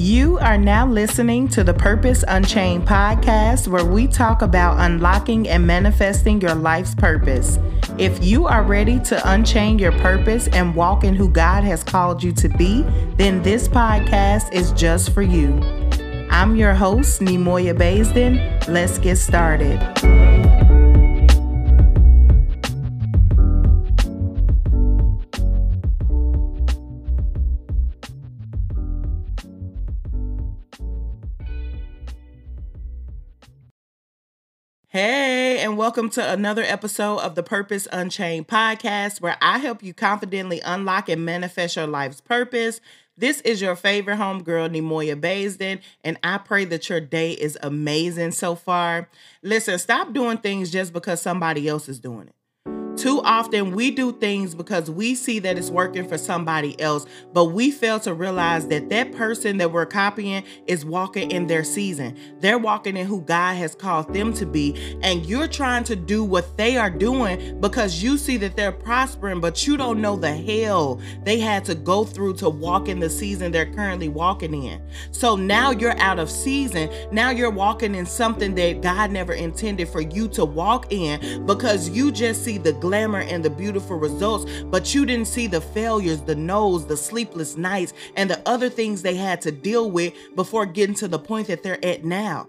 You are now listening to the Purpose Unchained podcast, where we talk about unlocking and manifesting your life's purpose. If you are ready to unchain your purpose and walk in who God has called you to be, then this podcast is just for you. I'm your host, Nemoya Baisden. Let's get started. And welcome to another episode of the Purpose Unchained podcast, where I help you confidently unlock and manifest your life's purpose. This is your favorite homegirl, Nemoya Baisden, and I pray that your day is amazing so far. Listen, stop doing things just because somebody else is doing it. Too often we do things because we see that it's working for somebody else, but we fail to realize that that person that we're copying is walking in their season. They're walking in who God has called them to be, and you're trying to do what they are doing because you see that they're prospering, but you don't know the hell they had to go through to walk in the season they're currently walking in. So now you're out of season. Now you're walking in something that God never intended for you to walk in because you just see the glamour and the beautiful results, but you didn't see the failures, the no's, the sleepless nights, and the other things they had to deal with before getting to the point that they're at now.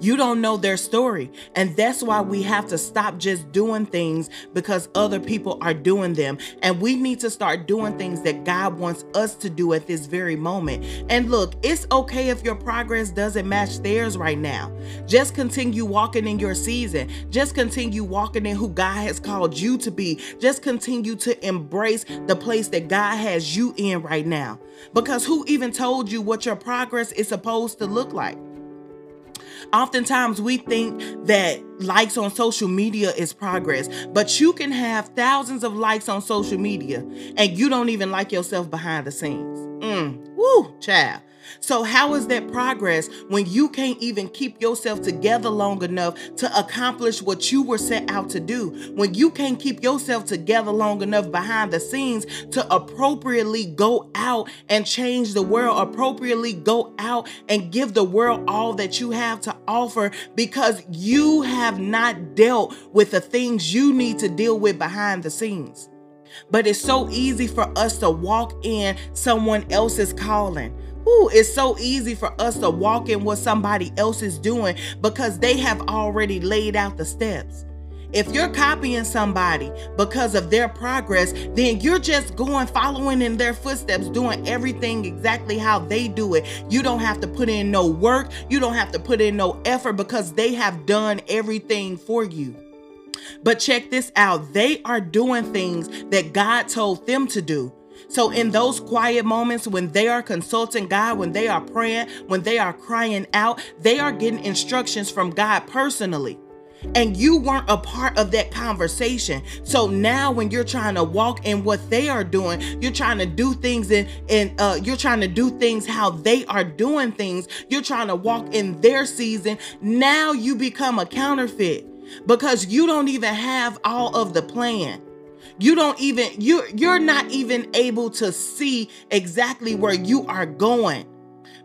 You don't know their story. And that's why we have to stop just doing things because other people are doing them. And we need to start doing things that God wants us to do at this very moment. And look, it's okay if your progress doesn't match theirs right now. Just continue walking in your season. Just continue walking in who God has called you to be. Just continue to embrace the place that God has you in right now. Because who even told you what your progress is supposed to look like? Oftentimes we think that likes on social media is progress, but you can have thousands of likes on social media and you don't even like yourself behind the scenes. Mm, woo, child. So, how is that progress when you can't even keep yourself together long enough to accomplish what you were set out to do? When you can't keep yourself together long enough behind the scenes to appropriately go out and change the world, appropriately go out and give the world all that you have to offer because you have not dealt with the things you need to deal with behind the scenes. But it's so easy for us to walk in someone else's calling. Ooh, it's so easy for us to walk in what somebody else is doing because they have already laid out the steps. If you're copying somebody because of their progress, then you're just going following in their footsteps, doing everything exactly how they do it. You don't have to put in no work, you don't have to put in no effort because they have done everything for you. But check this out they are doing things that God told them to do. So, in those quiet moments when they are consulting God, when they are praying, when they are crying out, they are getting instructions from God personally. And you weren't a part of that conversation. So now, when you're trying to walk in what they are doing, you're trying to do things in, and uh, you're trying to do things how they are doing things. You're trying to walk in their season. Now you become a counterfeit because you don't even have all of the plan you don't even you you're not even able to see exactly where you are going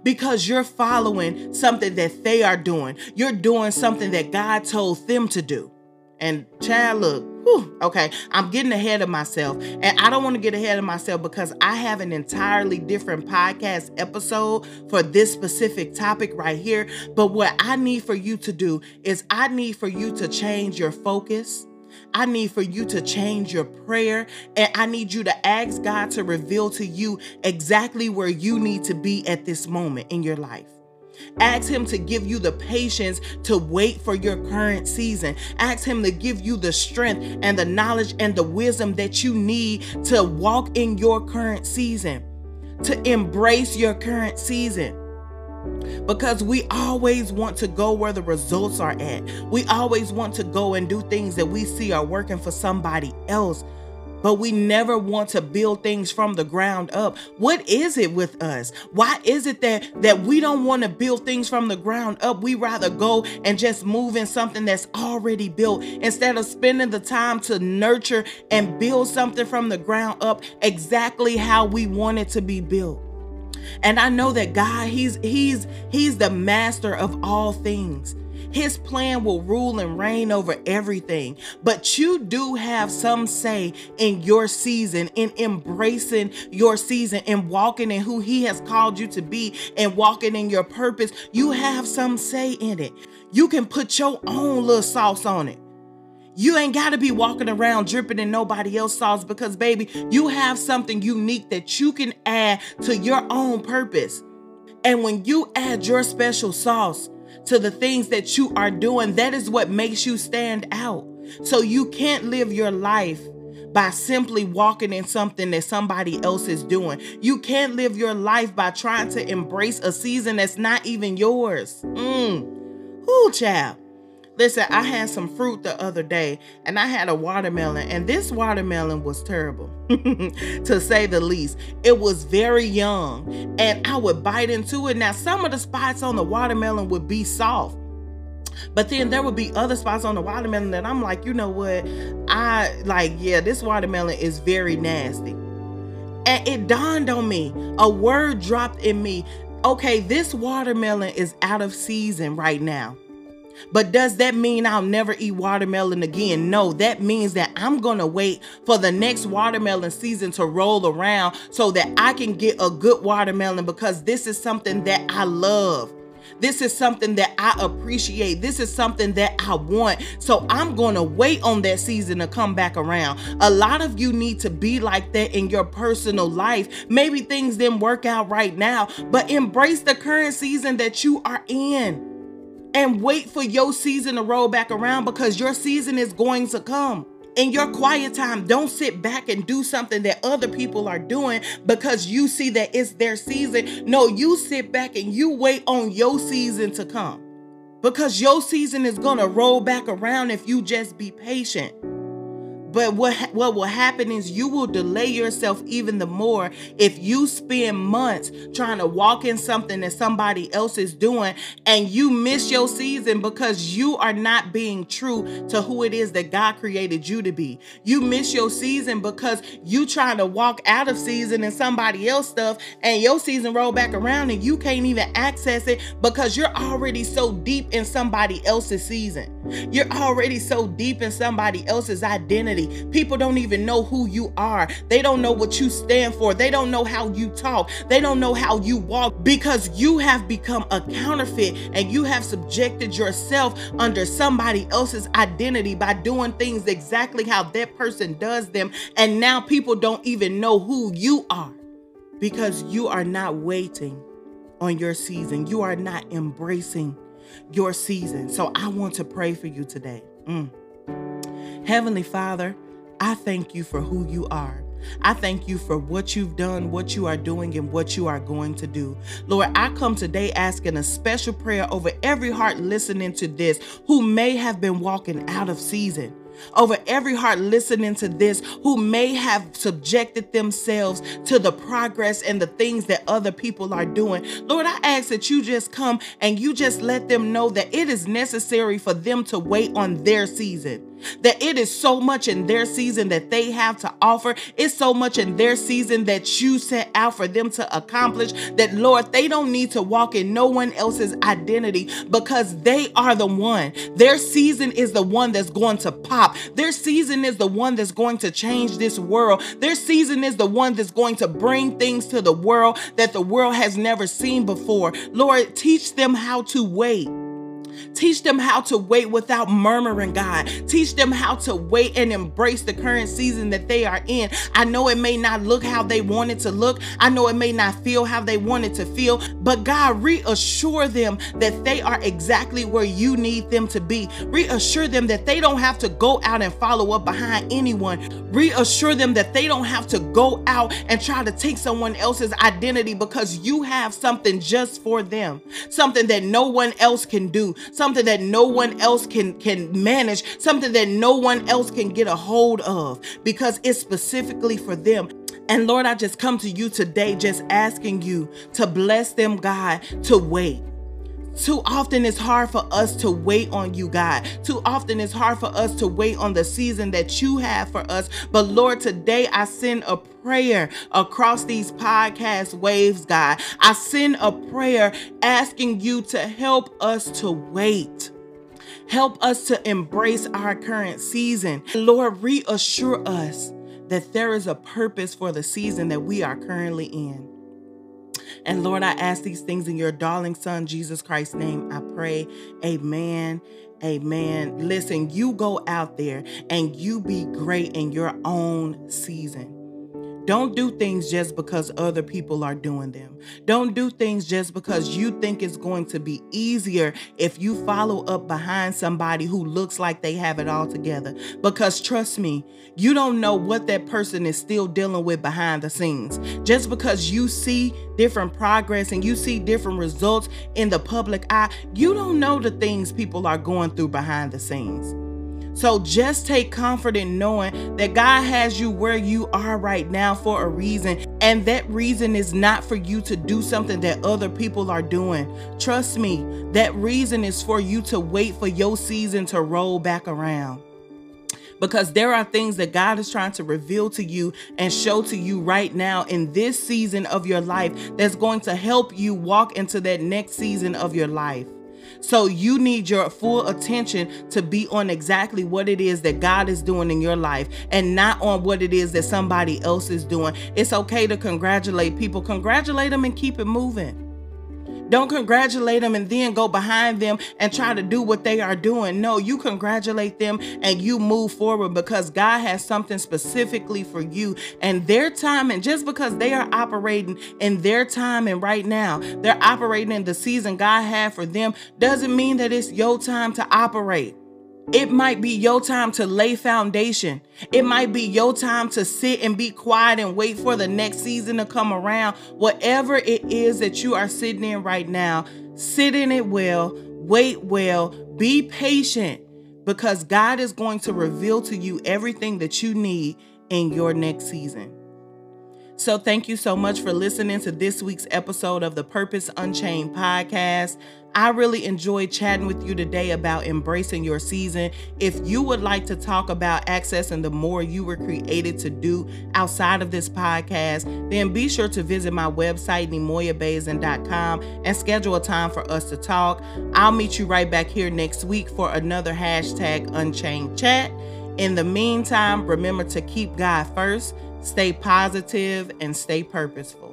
because you're following something that they are doing. You're doing something that god told them to do. And child look whew, okay i'm getting ahead of myself. And i don't want to get ahead of myself because i have an entirely different podcast episode for this specific topic right here. But what i need for you to do is i need for you to change your focus I need for you to change your prayer and I need you to ask God to reveal to you exactly where you need to be at this moment in your life. Ask Him to give you the patience to wait for your current season. Ask Him to give you the strength and the knowledge and the wisdom that you need to walk in your current season, to embrace your current season because we always want to go where the results are at. We always want to go and do things that we see are working for somebody else. But we never want to build things from the ground up. What is it with us? Why is it that that we don't want to build things from the ground up? We rather go and just move in something that's already built instead of spending the time to nurture and build something from the ground up exactly how we want it to be built. And I know that God, he's he's he's the master of all things. His plan will rule and reign over everything. But you do have some say in your season, in embracing your season, in walking in who He has called you to be, and walking in your purpose. You have some say in it. You can put your own little sauce on it. You ain't got to be walking around dripping in nobody else's sauce because, baby, you have something unique that you can add to your own purpose. And when you add your special sauce to the things that you are doing, that is what makes you stand out. So you can't live your life by simply walking in something that somebody else is doing. You can't live your life by trying to embrace a season that's not even yours. Mmm. Whoo, child. Listen, I had some fruit the other day and I had a watermelon, and this watermelon was terrible, to say the least. It was very young, and I would bite into it. Now, some of the spots on the watermelon would be soft. But then there would be other spots on the watermelon that I'm like, you know what? I like, yeah, this watermelon is very nasty. And it dawned on me, a word dropped in me. Okay, this watermelon is out of season right now. But does that mean I'll never eat watermelon again? No, that means that I'm going to wait for the next watermelon season to roll around so that I can get a good watermelon because this is something that I love. This is something that I appreciate. This is something that I want. So I'm going to wait on that season to come back around. A lot of you need to be like that in your personal life. Maybe things didn't work out right now, but embrace the current season that you are in and wait for your season to roll back around because your season is going to come. In your quiet time, don't sit back and do something that other people are doing because you see that it's their season. No, you sit back and you wait on your season to come because your season is going to roll back around if you just be patient. But what what will happen is you will delay yourself even the more if you spend months trying to walk in something that somebody else is doing and you miss your season because you are not being true to who it is that God created you to be. You miss your season because you trying to walk out of season and somebody else stuff and your season roll back around and you can't even access it because you're already so deep in somebody else's season. You're already so deep in somebody else's identity People don't even know who you are. They don't know what you stand for. They don't know how you talk. They don't know how you walk because you have become a counterfeit and you have subjected yourself under somebody else's identity by doing things exactly how that person does them. And now people don't even know who you are because you are not waiting on your season. You are not embracing your season. So I want to pray for you today. Mm. Heavenly Father, I thank you for who you are. I thank you for what you've done, what you are doing, and what you are going to do. Lord, I come today asking a special prayer over every heart listening to this who may have been walking out of season over every heart listening to this who may have subjected themselves to the progress and the things that other people are doing. Lord, I ask that you just come and you just let them know that it is necessary for them to wait on their season. That it is so much in their season that they have to offer. It's so much in their season that you set out for them to accomplish that, Lord, they don't need to walk in no one else's identity because they are the one. Their season is the one that's going to pop their season is the one that's going to change this world. Their season is the one that's going to bring things to the world that the world has never seen before. Lord, teach them how to wait. Teach them how to wait without murmuring, God. Teach them how to wait and embrace the current season that they are in. I know it may not look how they want it to look. I know it may not feel how they want it to feel, but God, reassure them that they are exactly where you need them to be. Reassure them that they don't have to go out and follow up behind anyone. Reassure them that they don't have to go out and try to take someone else's identity because you have something just for them, something that no one else can do, something that no one else can can manage, something that no one else can get a hold of because it's specifically for them. And Lord, I just come to you today just asking you to bless them, God, to wait Too often it's hard for us to wait on you, God. Too often it's hard for us to wait on the season that you have for us. But Lord, today I send a prayer across these podcast waves, God. I send a prayer asking you to help us to wait. Help us to embrace our current season. Lord, reassure us that there is a purpose for the season that we are currently in. And Lord, I ask these things in your darling Son, Jesus Christ's name. I pray. Amen. Amen. Listen, you go out there and you be great in your own season. Don't do things just because other people are doing them. Don't do things just because you think it's going to be easier if you follow up behind somebody who looks like they have it all together. Because trust me, you don't know what that person is still dealing with behind the scenes. Just because you see different progress and you see different results in the public eye, you don't know the things people are going through behind the scenes. So just take comfort in knowing that God has you where you are right now for a reason. And that reason is not for you to do something that other people are doing. Trust me, that reason is for you to wait for your season to roll back around because there are things that God is trying to reveal to you and show to you right now in this season of your life that's going to help you walk into that next season of your life. So you need your full attention to be on exactly what it is that God is doing in your life and not on what it is that somebody else is doing. It's okay to congratulate people, congratulate them and keep it moving. Don't congratulate them and then go behind them and try to do what they are doing. No, you congratulate them and you move forward because God has something specifically for you and their time. And just because they are operating in their time and right now, they're operating in the season God had for them, doesn't mean that it's your time to operate. It might be your time to lay foundation. It might be your time to sit and be quiet and wait for the next season to come around. Whatever it is that you are sitting in right now, sit in it well, wait well, be patient because God is going to reveal to you everything that you need in your next season. So, thank you so much for listening to this week's episode of the Purpose Unchained podcast. I really enjoyed chatting with you today about embracing your season. If you would like to talk about accessing the more you were created to do outside of this podcast, then be sure to visit my website, nemoyabaisden.com, and schedule a time for us to talk. I'll meet you right back here next week for another hashtag Unchained Chat. In the meantime, remember to keep God first Stay positive and stay purposeful.